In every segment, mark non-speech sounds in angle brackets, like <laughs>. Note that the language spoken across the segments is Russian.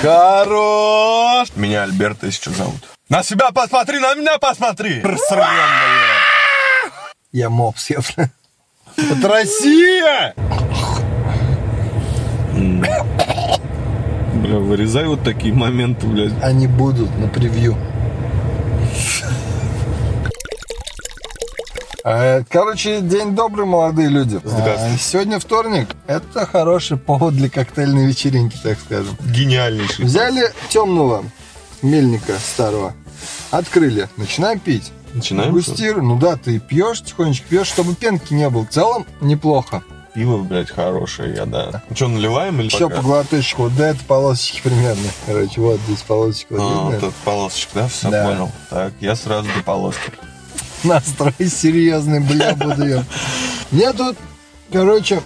Хорош! Меня Альберта еще зовут. На себя посмотри, на меня посмотри! Просрем. Я мопс, я. Это Россия! Бля, вырезай вот такие моменты, блядь. Они будут на превью. Короче, день добрый, молодые люди. Здравствуйте. А, Сегодня вторник. Это хороший повод для коктейльной вечеринки, так скажем. Гениальнейший. Взяли темного мельника старого, открыли, начинаем пить. Начинаем? Густируем. Ну да, ты пьешь, тихонечко пьешь, чтобы пенки не было. В целом неплохо. Пиво, блядь, хорошее, я да. Ну что, наливаем или Еще пока? по глоточку. Вот до этой полосочки примерно. Короче, вот здесь полосочка. Вот А, видно? вот этот полосочек, да? Все Да. понял. Так, я сразу до полоски. Настрой серьезный, бля, буду я. Мне тут, короче,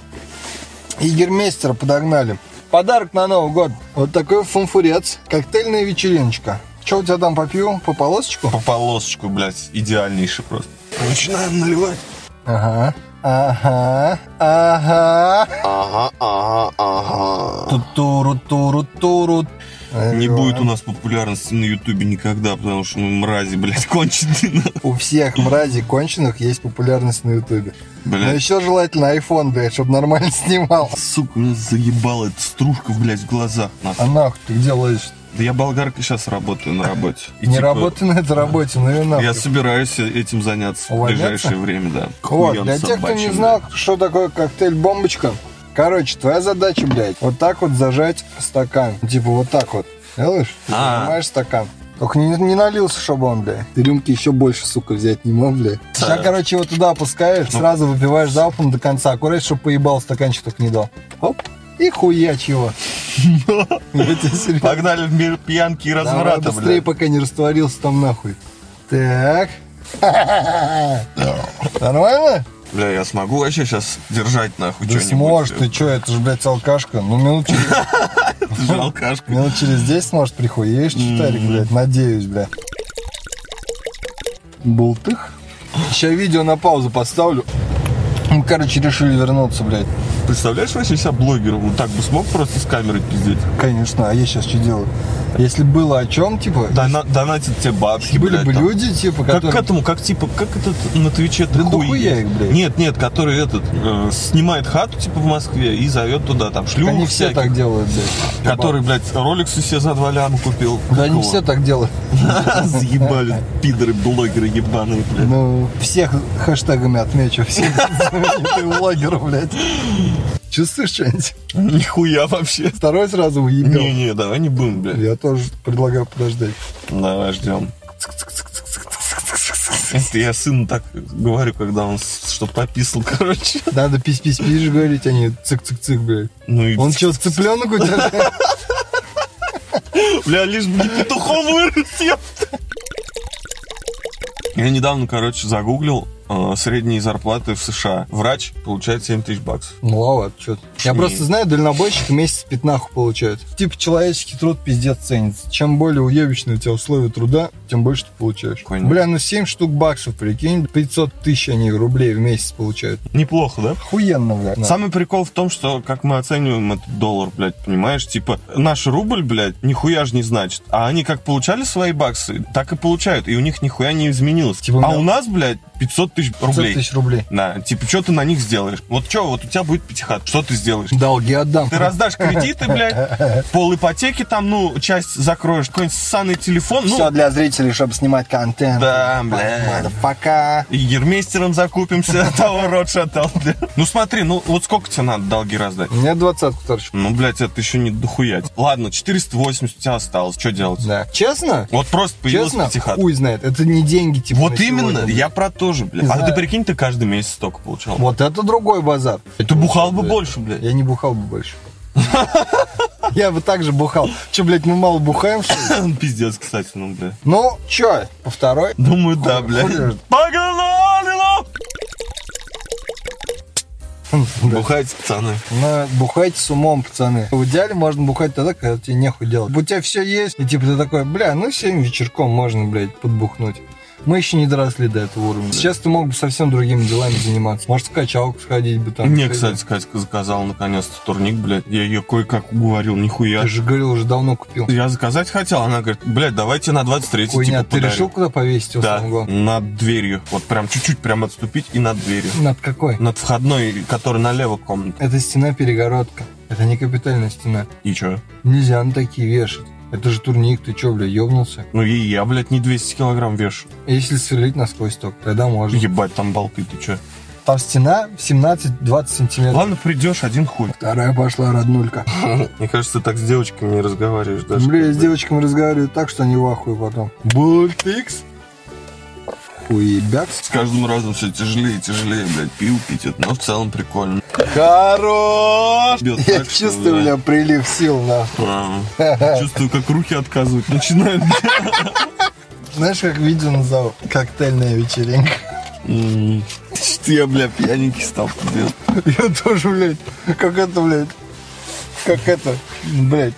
Егермейстера подогнали. Подарок на Новый год. Вот такой фунфурец. Коктейльная вечериночка. Что у тебя там по пиву? По полосочку? По полосочку, блядь, идеальнейший просто. Начинаем наливать. Ага. Ага. Ага. Ага, ага, ага. Тутуру, туру, туру. Не будет у нас популярности на Ютубе никогда, потому что мы мрази, блядь, <laughs> конченые. У всех мразей конченых есть популярность на Ютубе. Но еще желательно iPhone, блядь, чтобы нормально <laughs> снимал. сука, меня заебала эта стружка, блядь, в глазах. А нахуй ты где лазишь? Да я болгаркой сейчас работаю на работе. И, Не типа, работай на этой работе, ну и нахуй. Я собираюсь этим заняться в Увольняться? ближайшее время, да. Вот, для тех, кто не знал, что такое коктейль-бомбочка, короче, твоя задача, блядь, вот так вот зажать стакан. Типа вот так вот. Делаешь? Ты А. Занимаешь стакан. Только не, не налился, чтобы он, блядь. Ты рюмки еще больше, сука, взять не мог, блядь. Сейчас, короче, вот туда опускаешь, Ну. сразу выпиваешь залпом до конца. Аккуратно, чтобы поебал стаканчик только не дал. Оп. И хуяч его. <laughs> Я тебе серьезно. Погнали в мир пьянки и Давай разврата, быстрее, блядь. пока не растворился там нахуй. Так. <laughs> Нормально? Бля, я смогу вообще сейчас держать нахуй Да что-нибудь? сможешь, ты что, это же, блядь, алкашка. Ну, минут через, <laughs> же алкашка. минут через 10, может, прихуеешь, читарик, блядь, надеюсь, блядь. Бултых. Сейчас видео на паузу поставлю. Мы, короче, решили вернуться, блядь. Представляешь вообще себя блогером? Вот так бы смог просто с камерой пиздеть? Конечно, а я сейчас что делаю? Если было о чем, типа, Дона- Донатят тебе бабки, были блядь, бы там. люди, типа, Как которые... к этому, как типа, как этот на Твиче Да хуй есть? их, блядь. Нет, нет, который этот э, снимает хату типа в Москве и зовет туда там шлюх Они все всяких, так делают, блядь. который, блядь, Роликсы себе за два ляма купил. Да они все так делают. <laughs> Заебали, пидоры, блогеры ебаные, блядь. Ну, всех хэштегами отмечу, всех <laughs> блогеров, блядь. Чувствуешь что-нибудь? <laughs> Нихуя вообще. Второй сразу уебел. Не-не, давай не будем, блядь. Я тоже предлагаю подождать. Давай ждем. Это я сыну так говорю, когда он что пописал, <laughs> короче. Надо пись-пись-пись говорить, а не цик-цик-цик, блядь. Ну и, Он что, цыпленок у тебя? бля, лишь бы не петухом вырос. Я недавно, короче, загуглил э, средние зарплаты в США. Врач получает 7 тысяч баксов. Маловато, что Я просто знаю, дальнобойщики месяц пятнаху получают. Типа человеческий труд пиздец ценится. Чем более уебищные у тебя условия труда, тем больше ты получаешь. Понял. Бля, ну 7 штук баксов, прикинь, 500 тысяч они рублей в месяц получают. Неплохо, да? Охуенно, бля. Да. Самый прикол в том, что как мы оцениваем этот доллар, блядь, понимаешь? Типа, наш рубль, блядь, нихуя же не значит. А они как получали свои баксы, так и получают. И у них нихуя не изменилось. Типа, а у нас, блядь, 500 тысяч 500 рублей. тысяч рублей. Да, типа, что ты на них сделаешь? Вот что, вот у тебя будет пятихат, что ты сделаешь? Долги отдам. Ты раздашь кредиты, блядь, пол ипотеки там, ну, часть закроешь, какой-нибудь ссаный телефон, ну, Все для зрителей, чтобы снимать контент. Да, бля. Пока. и гермейстером закупимся <laughs> того бля. Ну смотри, ну вот сколько тебе надо долги раздать? Мне двадцатку торчу. Ну, блядь, это еще не дохуять. Ладно, 480 у тебя осталось, что делать? Да. Честно? Вот просто появилась Честно? пятихат. Хуй знает. Это не деньги, типа. Вот именно, я про то же, блядь. А знаю. ты прикинь, ты каждый месяц столько получал. Вот это другой базар. Это бухал бы больше, блядь. Я не бухал бы больше. <laughs> Я бы так же бухал. Че, блядь, мы мало бухаем, что ли? <laughs> Пиздец, кстати, ну, бля. Ну, чё, по второй? Думаю, да, блядь. <laughs> Погнали, ну! Бухайте, пацаны. Ну, бухайте с умом, пацаны. В идеале можно бухать тогда, когда тебе нехуй делать. У тебя все есть, и типа ты такой, бля, ну сегодня вечерком можно, блядь, подбухнуть. Мы еще не доросли до этого уровня. Сейчас ты мог бы совсем другими делами заниматься. Может, в качалку сходить бы там. Мне, кстати, Катька заказала наконец-то турник, блядь. Я ее кое-как уговорил, нихуя. Ты же говорил, уже давно купил. Я заказать хотел, она говорит, блядь, давайте на 23 Хуйня, типа ты подарю. решил куда повесить его Да, самого над дверью. Вот прям чуть-чуть прям отступить и над дверью. Над какой? Над входной, который налево комнаты. Это стена-перегородка. Это не капитальная стена. И чё? Нельзя на такие вешать. Это же турник, ты чё, бля, ёбнулся? Ну и я, блядь, не 200 килограмм вешу. Если сверлить насквозь только, тогда можно. Ебать, там болты, ты чё? Там стена 17-20 сантиметров. Ладно, придешь, один хуй. Вторая пошла роднулька. <laughs> Мне кажется, ты так с девочками не разговариваешь даже. Бля, я с девочками разговариваю так, что они в ахуе потом. Бультикс. Хуебякс. С каждым разом все тяжелее и тяжелее, блядь, пил пить это, но в целом прикольно. Хорош! Бьет Я так, что, чувствую, да. бля, прилив сил, на. А, Чувствую, как руки отказывать начинают. Знаешь, как видео назову? Коктейльная вечеринка. Что я, бля, пьяненький стал. Я тоже, блядь, как это, блядь, как это, блядь.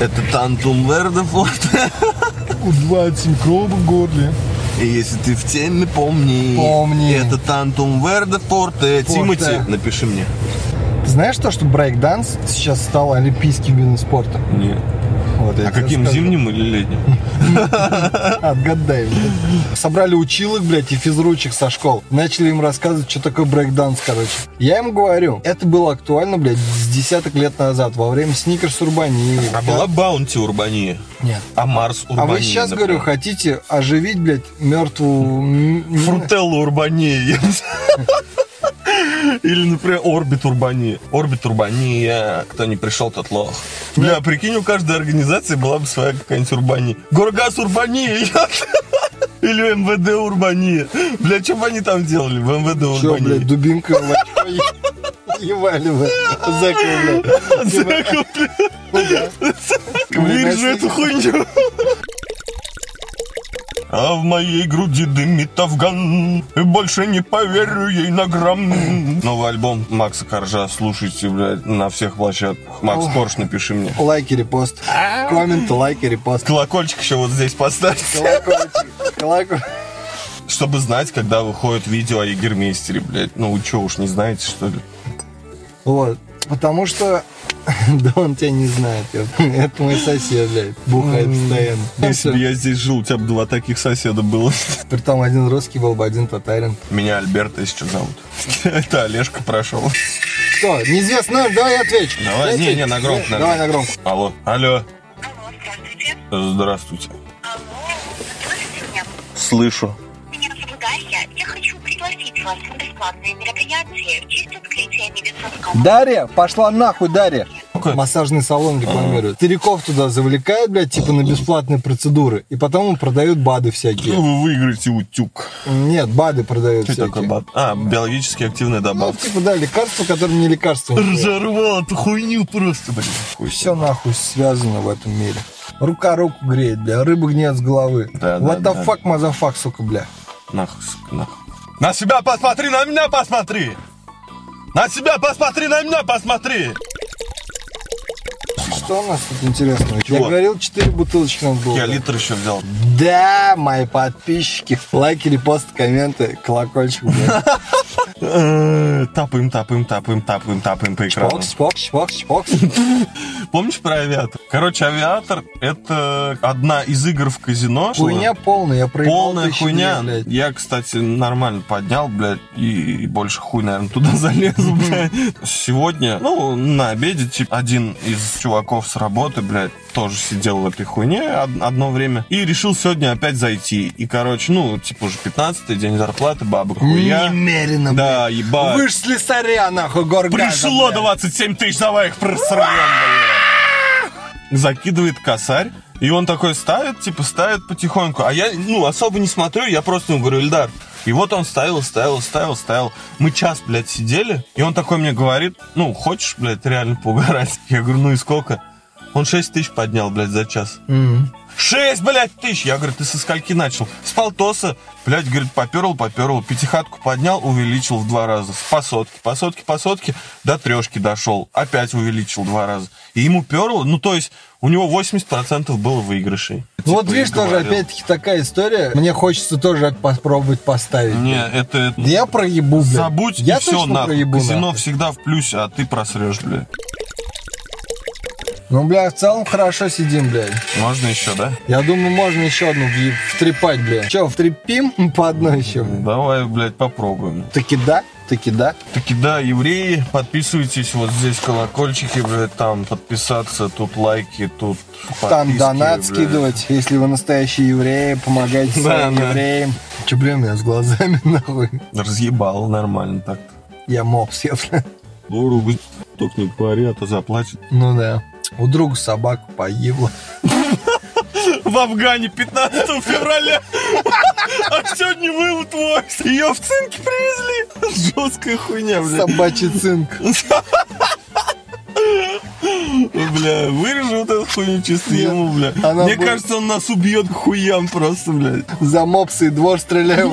Это Тантум Вердефорд. У 27 кроба в горле. И если ты в теме, помни. Помни. Это Тантум Вердефорд. Тимати, напиши мне. Ты знаешь то, что брейк-данс сейчас стал олимпийским видом спорта? Нет. Вот, А каким, скажу. зимним или летним? Отгадай. Собрали училок, блядь, и физручек со школ. Начали им рассказывать, что такое брейк-данс, короче. Я им говорю, это было актуально, блядь, с десяток лет назад, во время Сникерс Урбании. А была Баунти Урбания? Нет. А Марс А Урбания? вы сейчас, например? говорю, хотите оживить, блядь, мертвую... Фрутелла Урбания. Или, например, Орбит Урбания. Орбит Урбания. Кто не пришел, тот лох. Бля, прикинь, у каждой организации была бы своя какая-нибудь Урбания. Горгаз Урбания. <laughs> <laughs> Или МВД Урбания. Бля, что бы они там делали в МВД дубинкой в очко е- ебали, блядь. <laughs> Закрыл, блядь. Зэков, бля. Вырежу эту хуйню. А в моей груди дымит афган И больше не поверю ей на грамм Новый альбом Макса Коржа Слушайте, блядь, на всех площадках Макс Ох. Корж, напиши мне Лайки, репост. Комменты, лайки, репост. Колокольчик еще вот здесь поставьте Колокольчик. Колокольчик. Чтобы знать, когда выходит видео о Егермейстере, блядь Ну вы что, уж не знаете, что ли? Вот. Потому что... <laughs> Да он тебя не знает. Это мой сосед, блядь. Бухает постоянно. Если бы я здесь жил, у тебя бы два таких соседа было Притом один русский был бы, один татарин. Меня Альберт, что, зовут <laughs> Это Олежка прошел Кто? Неизвестно, номер, давай я отвечу. Давай, не, не, на громко, Давай на громко. Алло, алло, Алло, здравствуйте. здравствуйте Алло, слышите меня? Слышу в честь открытия медицинского... Дарья, пошла нахуй, Дарья. Какой? Массажный салон рекламируют. Стариков туда завлекают, блядь, типа на бесплатные процедуры. И потом продают БАДы всякие. Вы выиграете утюг. Нет, БАДы продают Что всякие. такое бат? А, биологически активная Ну, добавка. типа, да, лекарства, которые не лекарства. Разорвал эту хуйню просто, блин. Хуй Все нахуй связано в этом мире. Рука руку греет, бля, рыба гниет с головы. Да, What да, the да. fuck, motherfuck, сука, бля. Нахуй, сука, нахуй. На себя посмотри, на меня посмотри! На себя посмотри, на меня посмотри! Что у нас тут интересного? Я Чего? говорил, 4 бутылочки надо было. Я литр еще взял. Да, мои подписчики. Лайки, репосты, комменты, колокольчик. Э, Тапаем, тапаем, тапаем, тапаем, тапаем по экрану. Чпокс, чпокс, чпокс, чпокс. Помнишь про авиатор? Короче, авиатор — это одна из игр в казино. Хуйня полная, я проебал Полная хуйня. блядь. Я, кстати, нормально поднял, блядь, и больше хуй, наверное, туда <laughs> залезу, блядь. Сегодня, ну, на обеде, типа, один из чуваков с работы, блядь, тоже сидел в этой хуйне од- одно время и решил сегодня опять зайти. И, короче, ну, типа, уже 15-й день зарплаты, баба хуя. Немерено, Да, ебать. Вы ж слесаря, нахуй, горгаза, Пришло блядь. 27 тысяч, давай их просрем, блядь. Закидывает косарь, и он такой ставит, типа, ставит потихоньку. А я, ну, особо не смотрю, я просто ему говорю, Эльдар. И вот он ставил, ставил, ставил, ставил. Мы час, блядь, сидели, и он такой мне говорит, ну, хочешь, блядь, реально поугарать? <laughs> Я говорю, ну и сколько? Он 6 тысяч поднял, блядь, за час. Мгм. 6, блядь, тысяч. Я говорю, ты со скольки начал? С полтоса. Блядь, говорит, поперл, поперл. Пятихатку поднял, увеличил в два раза. По сотке, по сотке, по сотке. До трешки дошел. Опять увеличил два раза. И ему перло, ну, то есть, у него 80% было выигрышей. Ну вот Типа, видишь, и тоже опять-таки такая история. Мне хочется тоже попробовать поставить. Не, это... это- я проебу, блядь. Забудь, я и все, нахуй. проебу, Казино нахуй. всегда в плюсе, а ты просрешь, блядь. Ну, бля, в целом хорошо сидим, блядь. Можно еще, да? Я думаю, можно еще одну втрепать, блядь. Че, втрепим <laughs> по одной еще? Давай, блядь, попробуем. Таки да, таки да. Таки да, евреи, подписывайтесь, вот здесь колокольчики, блядь, там подписаться, тут лайки, тут Там донат блядь. скидывать, если вы настоящие евреи, помогайте своим да. евреям. Че, бля, у меня с глазами, <laughs> нахуй. Разъебал нормально так-то. Я мопс, я, бля. Дорого, только не говори, а то заплатит. Ну да. У друга собаку поебла. В Афгане 15 февраля, а сегодня вывод твой. Ее в цинке привезли. Жесткая хуйня, блядь. Собачий цинк. Бля, вырежу вот эту хуйню чисто Нет, ему, бля. Мне будет- кажется, он нас убьет к хуям просто, блядь. За мопсы и двор стреляю.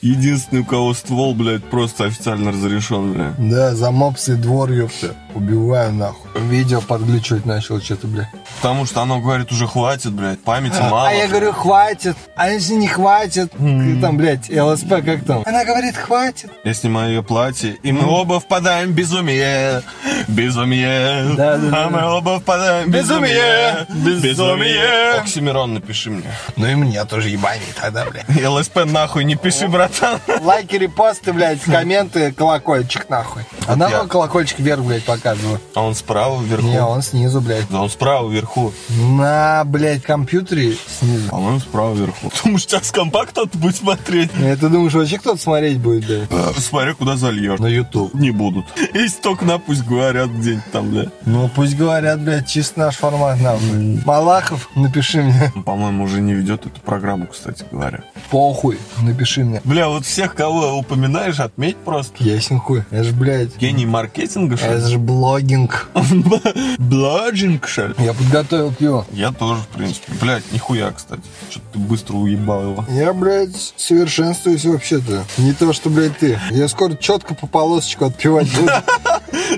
Единственный, у кого ствол, блядь, просто официально разрешен, бля. Да, за мопсы и двор, ёпта. Убиваю нахуй. Видео подглючивать начал что-то, бля. Потому что оно говорит, уже хватит, блядь, памяти мало. А я говорю, хватит. А если не хватит? Там, блядь, ЛСП как там? Она говорит, хватит. Я снимаю ее платье, и мы оба впадаем в безумие. Безумие. Да, да, да. А мы оба впадаем в безумие. Безумие. Безумие. Оксимирон напиши мне. Ну и мне тоже ебани тогда, бля. ЛСП нахуй не пиши, братан. Лайки, репосты, блядь, комменты, колокольчик нахуй. А нахуй колокольчик вверх, блядь, показываю. А он справа вверху. Не, он снизу, блядь. Да он справа вверху. На, блядь, компьютере снизу. По-моему, справа вверху. <laughs> Думаешь, сейчас с компа кто-то будет смотреть? Ну, Ты думаешь, вообще кто-то смотреть будет, блядь? Смотри, куда зальешь. На YouTube. Не будут. <laughs> Если только на пусть говорят где-нибудь там, бля. Ну, пусть говорят, блядь, чисто наш формат, нахуй. Малахов, напиши мне. Он, По-моему, уже не ведет эту программу, кстати говоря. Похуй, напиши мне. Бля, вот всех, кого упоминаешь, отметь просто. Ясен хуй. Это ж, блядь, Гений маркетинга, что это же блогинг. <laughs> Блоджинг, что ли? Я подготовил пиво. Я тоже, в принципе. Блядь, нихуя, кстати. Что-то ты быстро уебал его. Я, блядь, совершенствуюсь вообще-то. Не то, что, блядь, ты. Я скоро четко по полосочку отпивать буду.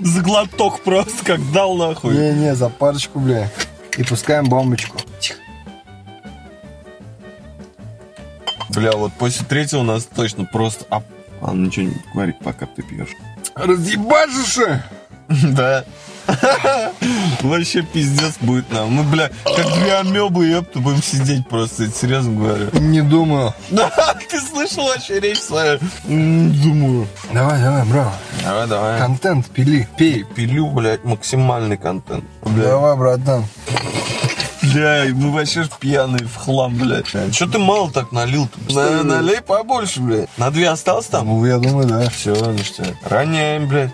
<laughs> Заглоток просто как дал нахуй. Не-не, за парочку, бля. И пускаем бомбочку. Тихо. Бля, вот после третьего у нас точно просто... ап- Ладно, ничего не буду говорить, пока ты пьешь. Разъебашишь? <laughs> Да. Вообще пиздец будет нам. Мы, бля, как две амебы, ёпта, будем сидеть просто, серьезно говорю. Не думаю. <laughs> Да, ты слышал вообще речь свою? Думаю. Давай, давай, бро. Давай, давай. Контент пили. Пей. Пилю, блядь, максимальный контент. Давай, братан. бля, мы вообще ж пьяные в хлам, блядь. Че ты мало так налил-то? На- налей побольше, блядь. На две осталось там? Ну, я думаю, да. Все, ништяк. Роняем, блядь.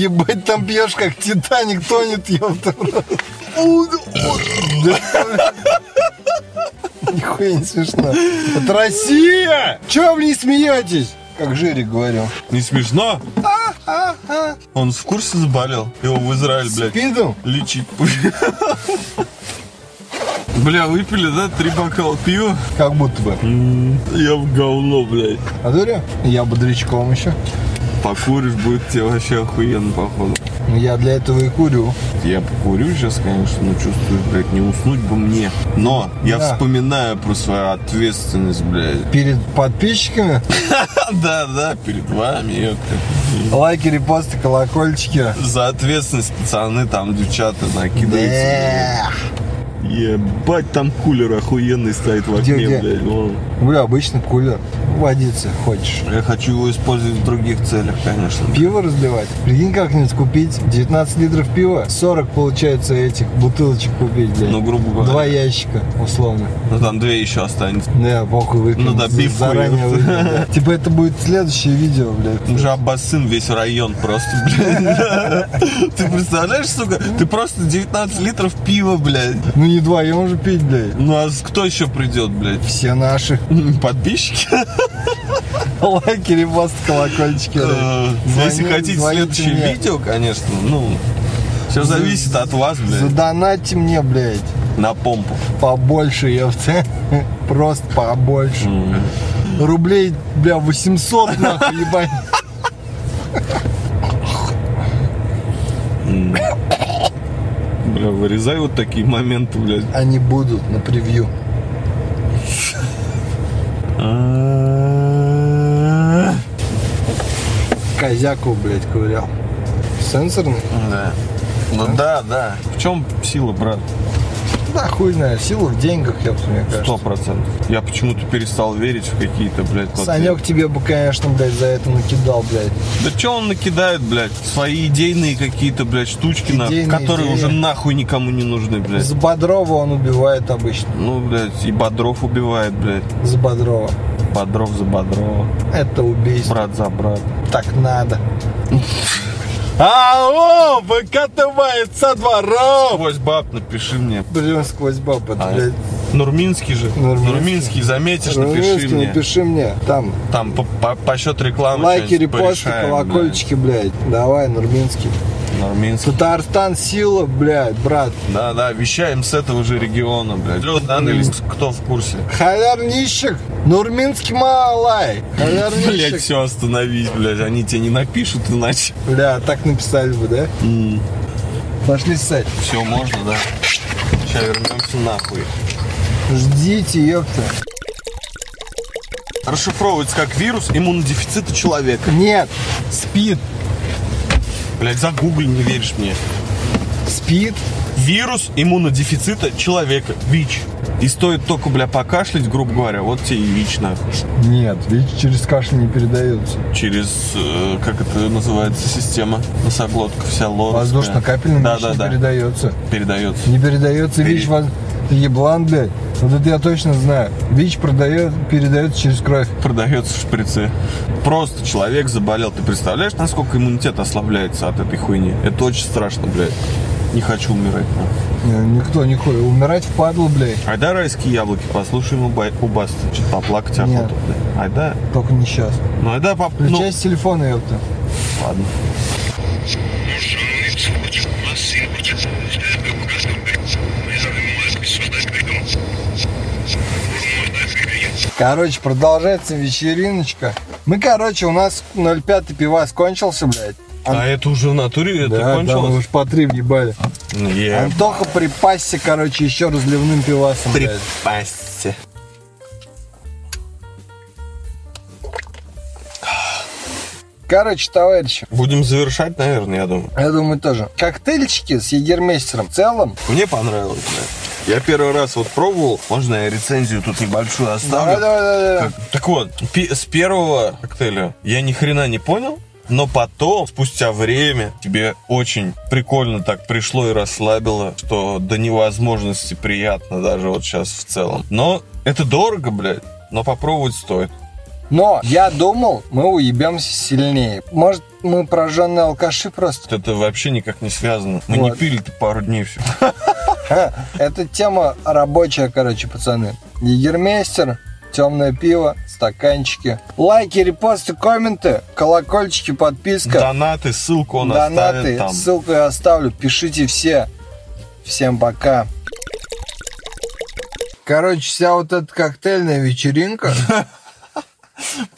Ебать там пьешь, как Титаник тонет, ёпта. Нихуя не смешно. Это Россия! Чего вы не смеетесь? Как Жирик говорил. Не смешно? А-а. Он в курсе заболел? Его в Израиль, блядь, Спидом? лечить. Бля, выпили, да, три бокала пива? Как будто бы. Я в говно, блядь. А дуря? Я бодрячком еще. Покуришь, будет тебе вообще охуенно, походу. Ну, Я для этого и курю. Я покурю сейчас, конечно, но чувствую, блядь, не уснуть бы мне. Но я Да. вспоминаю про свою ответственность, блядь. <laughs> Перед подписчиками Да, да, перед вами, лайки, репосты, колокольчики. За ответственность, пацаны, там, девчата, накидывайте. Да. Ебать, там кулер охуенный стоит в окне, блядь. Бля, обычно кулер. Водиться хочешь. Я хочу его использовать в других целях, конечно. Пиво разливать. Прикинь, как-нибудь купить 19 литров пива, 40 получается этих бутылочек купить, блядь. Ну, грубо говоря. Два ящика, условно. Ну, там две еще останется. Да, похуй выпьем. Ну да, биф Заранее выпьем, да. <laughs> Типа это будет следующее видео, блядь. Уже обоссын весь район просто, блядь. <laughs> Ты представляешь, сука? Ты просто 19 литров пива, блядь. Ну не вдвоем уже пить, блядь. Ну, а кто еще придет, блядь? Все наши. <laughs> Подписчики? <laughs> Лайки, репосты, колокольчики. Если хотите следующее видео, конечно, ну, Все зависит от вас, блядь, Задонатьте мне, блядь, на помпу. побольше, ёпта. <laughs> Просто побольше. Рублей, бля, 800, нахуй, ебать. Бля, вырезай вот такие моменты, блядь. Они будут на превью. Козяку, блядь, ковырял. Сенсорный? Да. Ну да, да. В чем сила, брат? Да, хуй знает. Сила в деньгах, ёпта, мне кажется. Сто процентов. Я почему-то перестал верить в какие-то, блядь, вот Санек тебе бы, конечно, блядь, за это накидал, блядь. Да что он накидает, блядь? Свои идейные какие-то, блядь, штучки, на- которые идеи. уже нахуй никому не нужны, блядь. За Бодрова он убивает обычно. Ну, блядь, и Бодров убивает, блядь. За Бодрова. Бодров за Бодрова. Это убийство. Брат за брат. Так надо. <laughs> Алло, выкатывает со дворов! Сквозь баб напиши мне. Блин, сквозь баб, это, А, блядь. Нурминский же. Нурминский. Нурминский, заметишь, напиши Румынский, мне. напиши мне. Там Там по, по, по счет рекламы лайки, репосты, порешаем, колокольчики, блядь. Давай, Нурминский. Блядь. Нурминский. Татарстан сила, блядь, брат. Да, да, вещаем с этого же региона, блядь. Да, или кто в курсе? Халярнищик, Нурминский малай. Блять, Халярнищик. все остановись, блядь. Они тебе не напишут иначе. Бля, так написали бы, да? Пошли ссать. Все, можно, да. Сейчас вернемся нахуй. Ждите, ёпта. Расшифровывается как вирус иммунодефицита человека. Нет, спид. Блять, загугли, не веришь мне. Спид. Вирус иммунодефицита человека. ВИЧ. И стоит только, бля, покашлять, грубо говоря, вот тебе и ВИЧ, нахуй. Нет, ведь через кашель не передается. Через, э, как это называется, система носоглотка вся лоровская. Воздушно-капельным да, ВИЧ да, не да. передается. Передается. Не передается Пере- ВИЧ воз... Еблан, блядь. Вот это я точно знаю. ВИЧ продает, передается через кровь. Продается в шприце. Просто человек заболел. Ты представляешь, насколько иммунитет ослабляется от этой хуйни? Это очень страшно, блядь. Не хочу умирать. Не, Никто не ходит. Умирать впадло, блядь. Айда райские яблоки, послушаем у, у Басты. Что-то поплакать охота, блядь. Айда. Только не сейчас. Ну, айда поп... Ну, Включай с телефона, ёпта. ладно. Короче, продолжается вечериночка. Мы, короче, у нас 0,5 пивас кончился, блядь. А это уже в натуре это да, да, мы кончилось? уж по три въебали. Не. Антоха припасся, короче, еще разливным пивасом. Припасти. Короче, товарищи, Будем завершать, наверное, я думаю. я думаю тоже. Коктейльчики с егермейстером в целом. Мне понравилось, блядь. Я первый раз вот пробовал. Можно я рецензию тут небольшую оставлю? Давай, давай, давай, давай. Как- Так вот, пи- с первого коктейля я ни хрена не понял, но потом, спустя время, тебе очень прикольно так пришло и расслабило, что до невозможности приятно даже вот сейчас в целом. Но это дорого, блядь, но попробовать стоит. Но я думал, мы уебемся сильнее. Может, мы прожженные алкаши просто? Это вообще никак не связано. Мы не Вот. пили-то пару дней все. <laughs> <laughs> Это тема рабочая, короче, пацаны. Егермейстер, темное пиво, стаканчики. Лайки, репосты, комменты, колокольчики, подписка. Донаты, ссылку он Донаты, оставит там. ссылку я оставлю. Пишите все. Всем пока. Короче, вся вот эта коктейльная вечеринка, <laughs>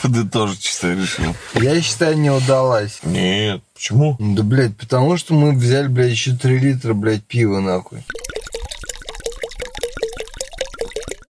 Подытожить, что я решил. я считаю, не удалась. Нет, почему? Да, блядь, потому что мы взяли, блядь, еще 3 литра, блядь, пива, нахуй.